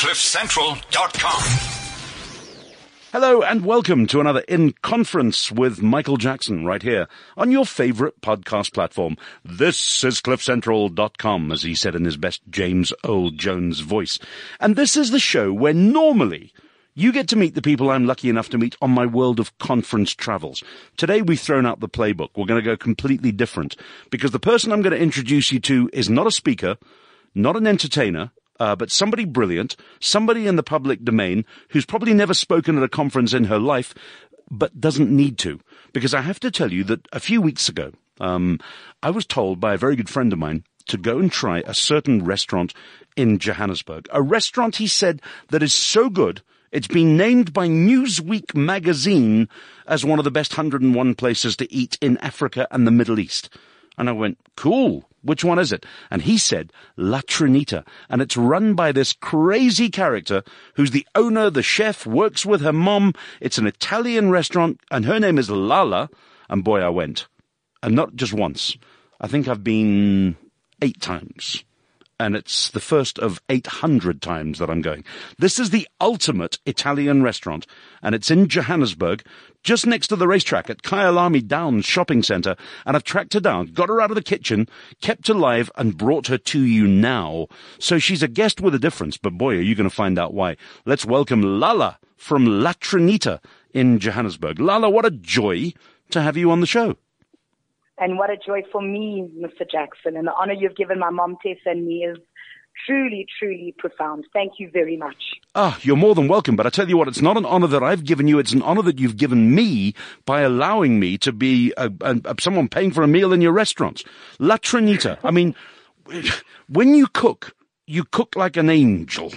CliffCentral.com. Hello and welcome to another In Conference with Michael Jackson right here on your favorite podcast platform. This is CliffCentral.com, as he said in his best James Earl Jones voice. And this is the show where normally you get to meet the people I'm lucky enough to meet on my world of conference travels. Today we've thrown out the playbook. We're going to go completely different because the person I'm going to introduce you to is not a speaker, not an entertainer, uh, but somebody brilliant, somebody in the public domain who's probably never spoken at a conference in her life, but doesn't need to. Because I have to tell you that a few weeks ago, um, I was told by a very good friend of mine to go and try a certain restaurant in Johannesburg. A restaurant, he said, that is so good, it's been named by Newsweek magazine as one of the best 101 places to eat in Africa and the Middle East. And I went, cool. Which one is it? And he said, La Trinita. And it's run by this crazy character who's the owner, the chef, works with her mom. It's an Italian restaurant and her name is Lala. And boy, I went. And not just once. I think I've been eight times and it's the first of 800 times that I'm going. This is the ultimate Italian restaurant, and it's in Johannesburg, just next to the racetrack at Kyalami Downs Shopping Centre, and I've tracked her down, got her out of the kitchen, kept her and brought her to you now. So she's a guest with a difference, but boy, are you going to find out why. Let's welcome Lala from La Trinita in Johannesburg. Lala, what a joy to have you on the show. And what a joy for me, Mr. Jackson. And the honor you've given my mom, Tessa, and me is truly, truly profound. Thank you very much. Ah, you're more than welcome. But I tell you what, it's not an honor that I've given you. It's an honor that you've given me by allowing me to be a, a, a, someone paying for a meal in your restaurants. La Trinita. I mean, when you cook, you cook like an angel.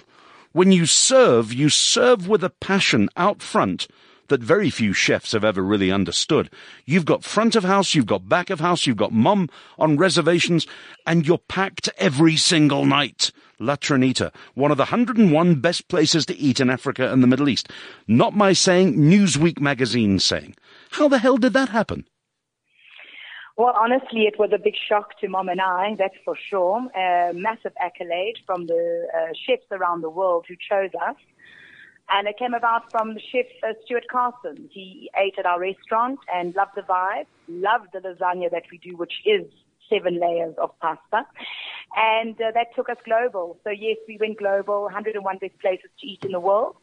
When you serve, you serve with a passion out front that very few chefs have ever really understood. You've got front of house, you've got back of house, you've got mum on reservations, and you're packed every single night. La Trinita, one of the 101 best places to eat in Africa and the Middle East. Not my saying, Newsweek magazine saying. How the hell did that happen? Well, honestly, it was a big shock to mom and I, that's for sure. A massive accolade from the uh, chefs around the world who chose us. And it came about from chef uh, Stuart Carson. He ate at our restaurant and loved the vibe, loved the lasagna that we do, which is seven layers of pasta. And uh, that took us global. So yes, we went global, 101 best places to eat in the world.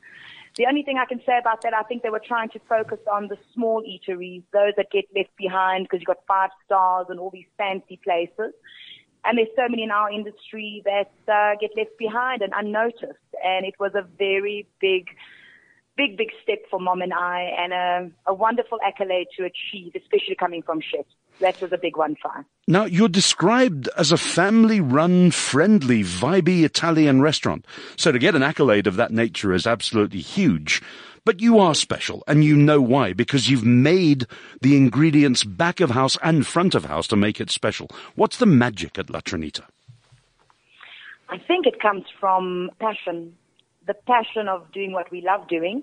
The only thing I can say about that, I think they were trying to focus on the small eateries, those that get left behind because you've got five stars and all these fancy places. And there's so many in our industry that uh, get left behind and unnoticed. And it was a very big, big, big step for mom and I and a, a wonderful accolade to achieve, especially coming from chefs. That was a big one for us. Now, you're described as a family run, friendly, vibey Italian restaurant. So to get an accolade of that nature is absolutely huge. But you are special, and you know why, because you've made the ingredients back of house and front of house to make it special. What's the magic at La Trinita? I think it comes from passion, the passion of doing what we love doing.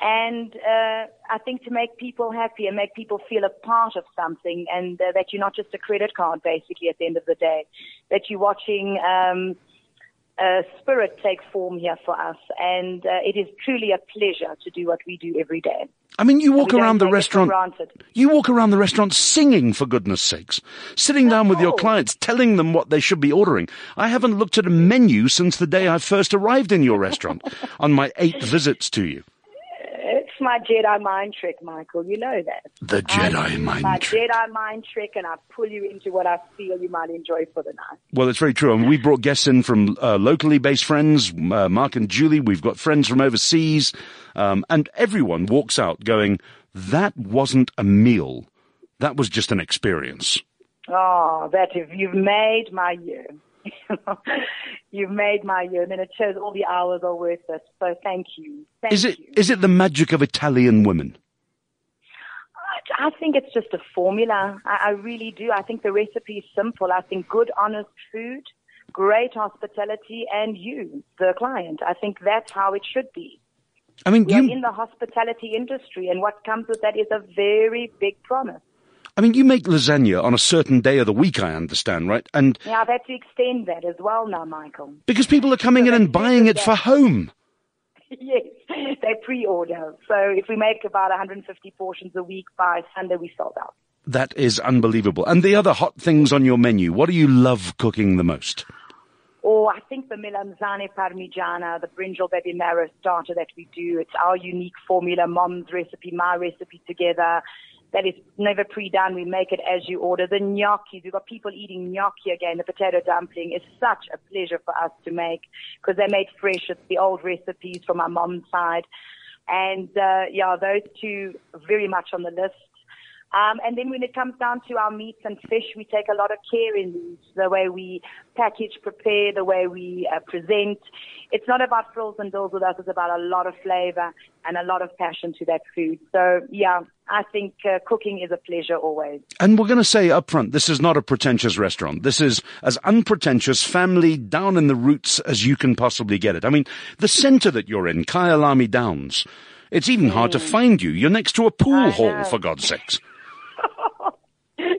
And uh, I think to make people happy and make people feel a part of something, and uh, that you're not just a credit card, basically, at the end of the day, that you're watching um, uh, spirit take form here for us, and uh, it is truly a pleasure to do what we do every day. I mean, you walk around the restaurant. You walk around the restaurant singing, for goodness sakes, sitting down with your clients, telling them what they should be ordering. I haven't looked at a menu since the day I first arrived in your restaurant on my eight visits to you my Jedi mind trick, Michael. You know that. The Jedi mind my trick. Jedi mind trick, and I pull you into what I feel you might enjoy for the night. Well, it's very true. And we brought guests in from uh, locally based friends, uh, Mark and Julie. We've got friends from overseas. Um, and everyone walks out going, that wasn't a meal. That was just an experience. Oh, that if you've made my year. You've made my year, and then it shows all the hours are worth it. So thank you. Thank is it you. is it the magic of Italian women? I think it's just a formula. I, I really do. I think the recipe is simple. I think good, honest food, great hospitality, and you, the client. I think that's how it should be. I mean, we you are in the hospitality industry, and what comes with that is a very big promise. I mean, you make lasagna on a certain day of the week, I understand, right? And Yeah, I've had to extend that as well now, Michael. because people are coming in and buying it for home. yes, they pre-order. So if we make about 150 portions a week by Sunday, we sold out. That is unbelievable. And the other hot things on your menu, what do you love cooking the most? Or I think the melanzane parmigiana, the brinjal baby marrow starter that we do, it's our unique formula, mom's recipe, my recipe together. That is never pre-done. We make it as you order. The gnocchi, we've got people eating gnocchi again. The potato dumpling is such a pleasure for us to make because they're made fresh. It's the old recipes from our mom's side. And, uh, yeah, those two very much on the list. Um, and then when it comes down to our meats and fish, we take a lot of care in these, the way we package, prepare, the way we uh, present. It's not about frills and bills with us. It's about a lot of flavor and a lot of passion to that food. So yeah, I think uh, cooking is a pleasure always. And we're going to say up front, this is not a pretentious restaurant. This is as unpretentious, family, down in the roots as you can possibly get it. I mean, the center that you're in, Kyalami Downs, it's even hard to find you. You're next to a pool hall, for God's sakes.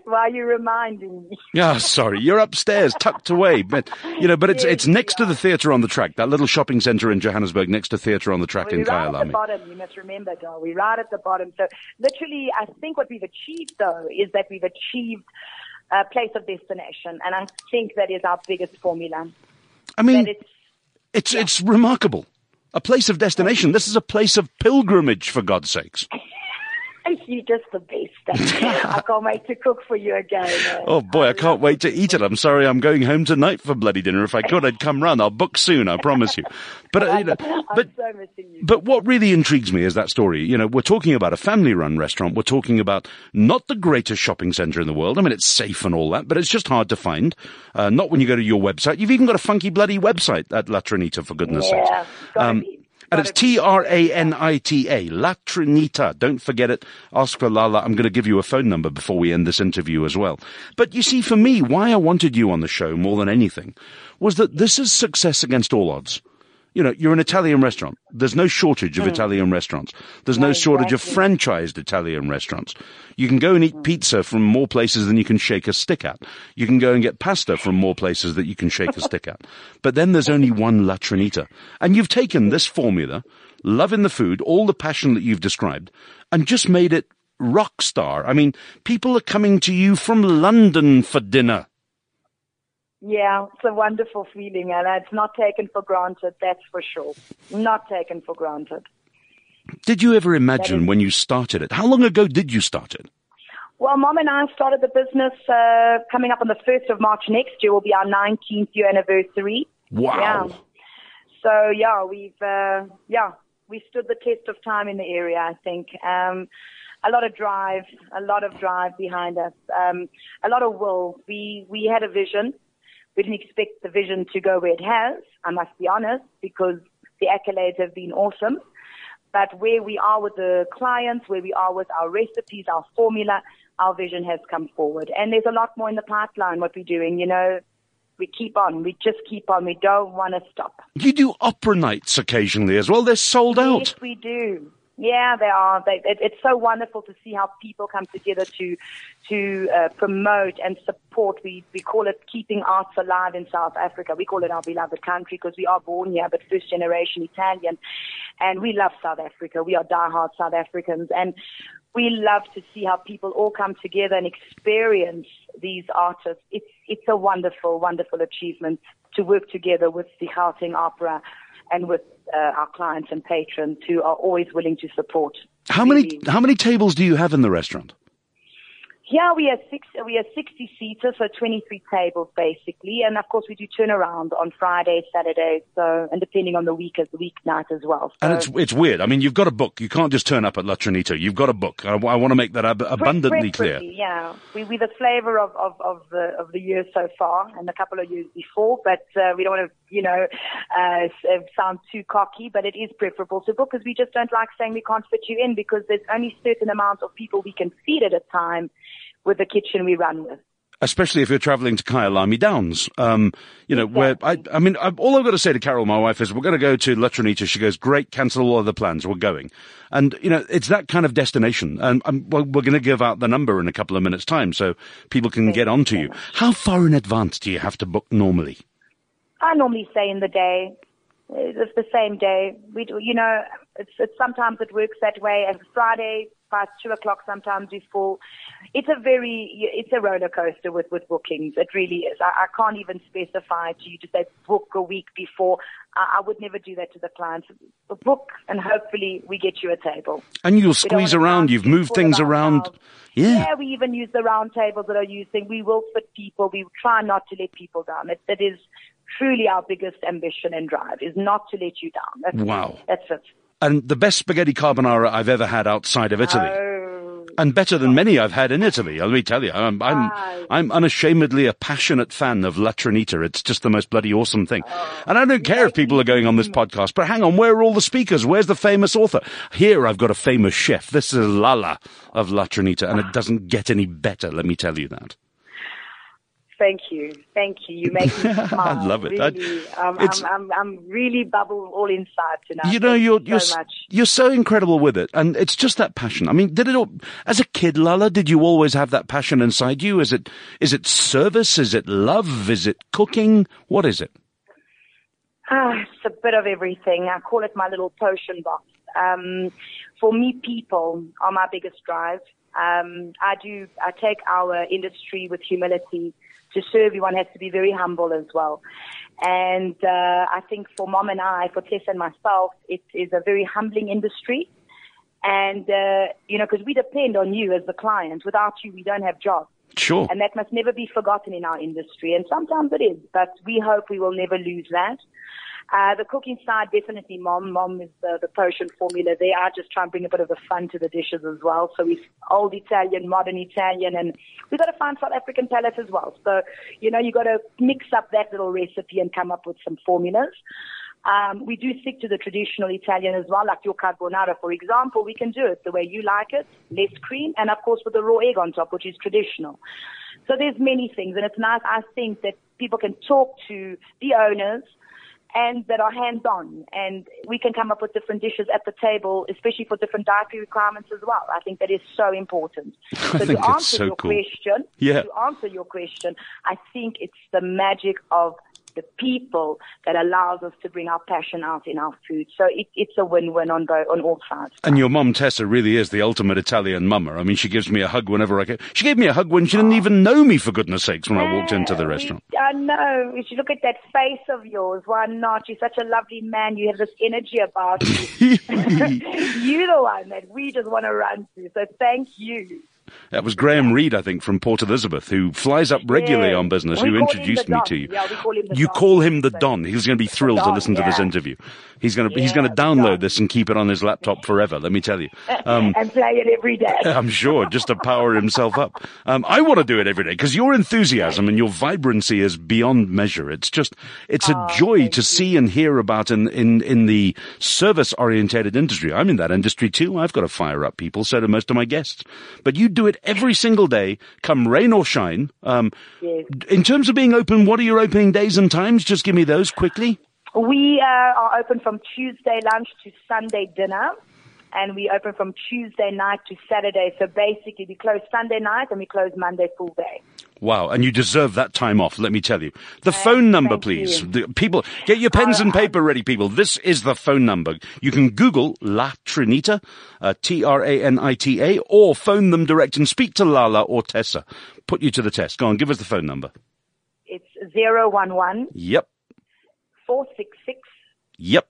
Why are you reminding me? Yeah, sorry, you're upstairs, tucked away, but you know, but it's Yes, it's next we to the theatre on the track, that little shopping centre in Johannesburg, next to theatre on the track We're in right at the bottom. You must remember, girl. We're right at the bottom. So literally, I think what we've achieved though is that we've achieved a place of destination, and I think that is our biggest formula. I mean, That it's it's it's remarkable. A place of destination. This is a place of pilgrimage, for God's sakes. you're just the best. I can't wait to cook for you again. uh, Oh boy, I can't wait to eat it. I'm sorry, I'm going home tonight for bloody dinner. If I could, I'd come round. I'll book soon, I promise you. But uh, you know, I'm but so you. But what really intrigues me is that story. You know, we're talking about a family run restaurant. We're talking about not the greatest shopping center in the world. I mean, it's safe and all that, but it's just hard to find. Uh, not when you go to your website. You've even got a funky bloody website at La Trinita, for goodness. Yeah, gotta be. And it's Gotta be. T-R-A-N-I-T-A, La Trinita. Don't forget it. Ask for Lala. I'm going to give you a phone number before we end this interview as well. But you see, for me, why I wanted you on the show more than anything was that this is success against all odds. You know, you're an Italian restaurant. There's no shortage of hmm. Italian restaurants. There's no No, shortage of franchised Italian restaurants. You can go and eat hmm. pizza from more places than you can shake a stick at. You can go and get pasta from more places that you can shake a stick at. But then there's only one La Trinita. And you've taken this formula, loving the food, all the passion that you've described, and just made it rock star. I mean, people are coming to you from London for dinner. Yeah, it's a wonderful feeling, and it's not taken for granted. That's for sure. Not taken for granted. Did you ever imagine when you started it? How long ago did you start it? Well, Mom and I started the business uh, coming up on the 1st of March next year will be our 19th year anniversary. Wow. Yeah. So, yeah, we've, uh, yeah, we stood the test of time in the area, I think. Um, a lot of drive, a lot of drive behind us, um, a lot of will. We, we had a vision. We didn't expect the vision to go where it has, I must be honest, because the accolades have been awesome. But where we are with the clients, where we are with our recipes, our formula, our vision has come forward. And there's a lot more in the pipeline, what we're doing, you know. We keep on. We just keep on. We don't want to stop. You do opera nights occasionally as well. They're sold out. Yes, we do. Yeah, they are. They, it, it's so wonderful to see how people come together to to uh, promote and support. We we call it keeping arts alive in South Africa. We call it our beloved country because we are born here, but first generation Italian, and we love South Africa. We are diehard South Africans, and we love to see how people all come together and experience these artists. It's it's a wonderful, wonderful achievement to work together with the Gauteng Opera and with uh, our clients and patrons who are always willing to support. How many how many tables do you have in the restaurant? Here we have six, we have 60 seaters, so 23 tables basically, and of course we do turnaround on Fridays, Saturdays, so and depending on the week as the weeknight as well. So And it's it's weird. I mean, you've got a book. You can't just turn up at La Trinita. You've got a book. I, want to make that ab- abundantly clear. Yeah, we we the flavour of, of, of the of the year so far, and a couple of years before. But uh, we don't want to, you know, uh, uh, sound too cocky. But it is preferable to book because we just don't like saying we can't fit you in because there's only certain amount of people we can feed at a time with the kitchen we run with. especially if you're traveling to Kyalami Downs. Um, you know, where I, I mean, I, all I've got to say to Carol, my wife, is we're going to go to La Trinita. She goes, great, cancel all other plans. We're going. And, you know, it's that kind of destination. And um, we're, we're going to give out the number in a couple of minutes time so people can get onto you. How far in advance do you have to book normally? I normally say in the day. It's the same day. We do, you know, it's, it's sometimes it works that way. And Friday, past two o'clock sometimes before. It's a very, it's a roller coaster with, with bookings. It really is. I, I can't even specify to you to say book a week before. I, I would never do that to the clients. Book and hopefully we get you a table. And you'll squeeze around. You've moved things around. Yeah. yeah, we even use the round tables that are using. We will fit people. We try not to let people down. It, it is truly our biggest ambition and drive is not to let you down. That's, wow. That's it and the best spaghetti carbonara I've ever had outside of Italy. Oh. And better than many I've had in ah. Italy. Let me tell you, I'm, I'm, I'm unashamedly a passionate fan of La Trinita. It's just the most bloody awesome thing. Oh. And I don't care if people are going on this podcast, but hang on, where are all the speakers? Where's the famous author? Here I've got a famous chef. This is Lala of La Trinita, and it ah. doesn't get any better, let me tell you that. Thank you, thank you. You make me smile. I love it. Really, um, I'm, I'm, I'm, really bubble all inside tonight. You know, you're you're so, you're so incredible with it, and it's just that passion. I mean, did it all as a kid, Lala? Did you always have that passion inside you? Is it is it service? Is it love? Is it cooking? What is it? Ah, it's a bit of everything. I call it my little potion box. Um, for me, people are my biggest drive. Um, I do. I take our industry with humility to serve you, one has to be very humble as well. And uh, I think for mom and I, for Tess and myself, it is a very humbling industry. And, uh, you know, because we depend on you as the client. Without you, we don't have jobs. Sure. And that must never be forgotten in our industry. And sometimes it is, but we hope we will never lose that. Uh, the cooking side, definitely mom. Mom is the, the potion formula. They are just trying to bring a bit of the fun to the dishes as well. So we old Italian, modern Italian, and we've got to find South African palate as well. So, you know, you got to mix up that little recipe and come up with some formulas. Um, we do stick to the traditional Italian as well, like your carbonara, for example. We can do it the way you like it, less cream, and of course with the raw egg on top, which is traditional. So there's many things, and it's nice. I think that people can talk to the owners and that are hands-on and we can come up with different dishes at the table, especially for different dietary requirements as well. I think that is so important. So to answer so your cool. question, yeah. to answer your question, I think it's the magic of the people that allows us to bring our passion out in our food. So it, it's a win-win on both, on all sides. And your mum Tessa really is the ultimate Italian mummer. I mean, she gives me a hug whenever I get. She gave me a hug when she didn't even know me, for goodness sakes, when I walked into the restaurant. I know. If you look at that face of yours, why not? You're such a lovely man. You have this energy about you. You're the one that we just want to run to. So thank you. That was Graham Reed, I think, from Port Elizabeth, who flies up regularly yeah. on business, we who introduced me to you. Yeah, call you Don. call him the Don. He's going to be thrilled to listen to this interview. He's going to he's going to download this and keep it on his laptop forever. Let me tell you, um, and play it every day. I'm sure, just to power himself up. Um, I want to do it every day because your enthusiasm and your vibrancy is beyond measure. It's just it's a oh, joy to you. see and hear about in in in the service orientated industry. I'm in that industry too. I've got to fire up people. So do most of my guests. But you do it every single day, come rain or shine. Um, yes. In terms of being open, what are your opening days and times? Just give me those quickly. We uh, are open from Tuesday lunch to Sunday dinner, and we open from Tuesday night to Saturday. So basically, we close Sunday night and we close Monday full day. Wow, and you deserve that time off, let me tell you. The phone number, please. The, people, get your pens and paper ready, people. This is the phone number. You can Google La Trinita, uh, T-R-A-N-I-T-A, or phone them direct and speak to Lala or Tessa. Put you to the test. Go on, give us the phone number. It's 011 Yep, 466 yep.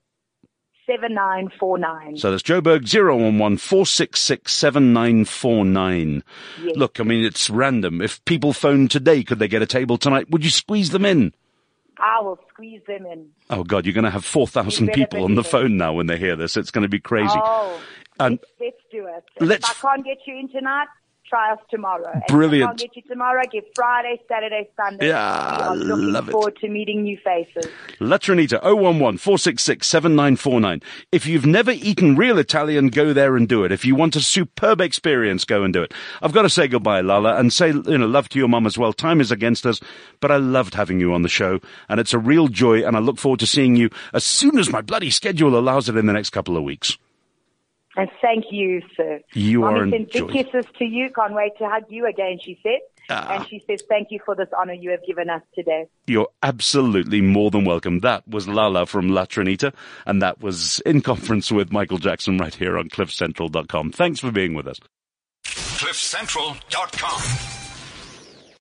7949. So that's Joburg 011 466 7949. Yes. Look, I mean, it's random. If people phone today, could they get a table tonight? Would you squeeze them in? I will squeeze them in. Oh God, you're going to have 4,000 people on the it. phone now when they hear this. It's going to be crazy. Oh, And- let's, let's do it. Let's- If I can't get you in tonight, try us tomorrow. And Brilliant. I'll get you tomorrow. Give Friday, Saturday, Sunday. Yeah, are looking love it. forward to meeting new faces. La Trinita, 011 466 7949. If you've never eaten real Italian, go there and do it. If you want a superb experience, go and do it. I've got to say goodbye, Lala, and say, you know, love to your mum as well. Time is against us, but I loved having you on the show, and it's a real joy, and I look forward to seeing you as soon as my bloody schedule allows it in the next couple of weeks. And thank you, sir. You Mommy are a sends big joy. kisses to you. Can't wait to hug you again, she said. Ah. And she says, thank you for this honor you have given us today. You're absolutely more than welcome. That was Lala from La Trinita, and that was in conference with Michael Jackson right here on CliffCentral.com. Thanks for being with us. CliffCentral.com.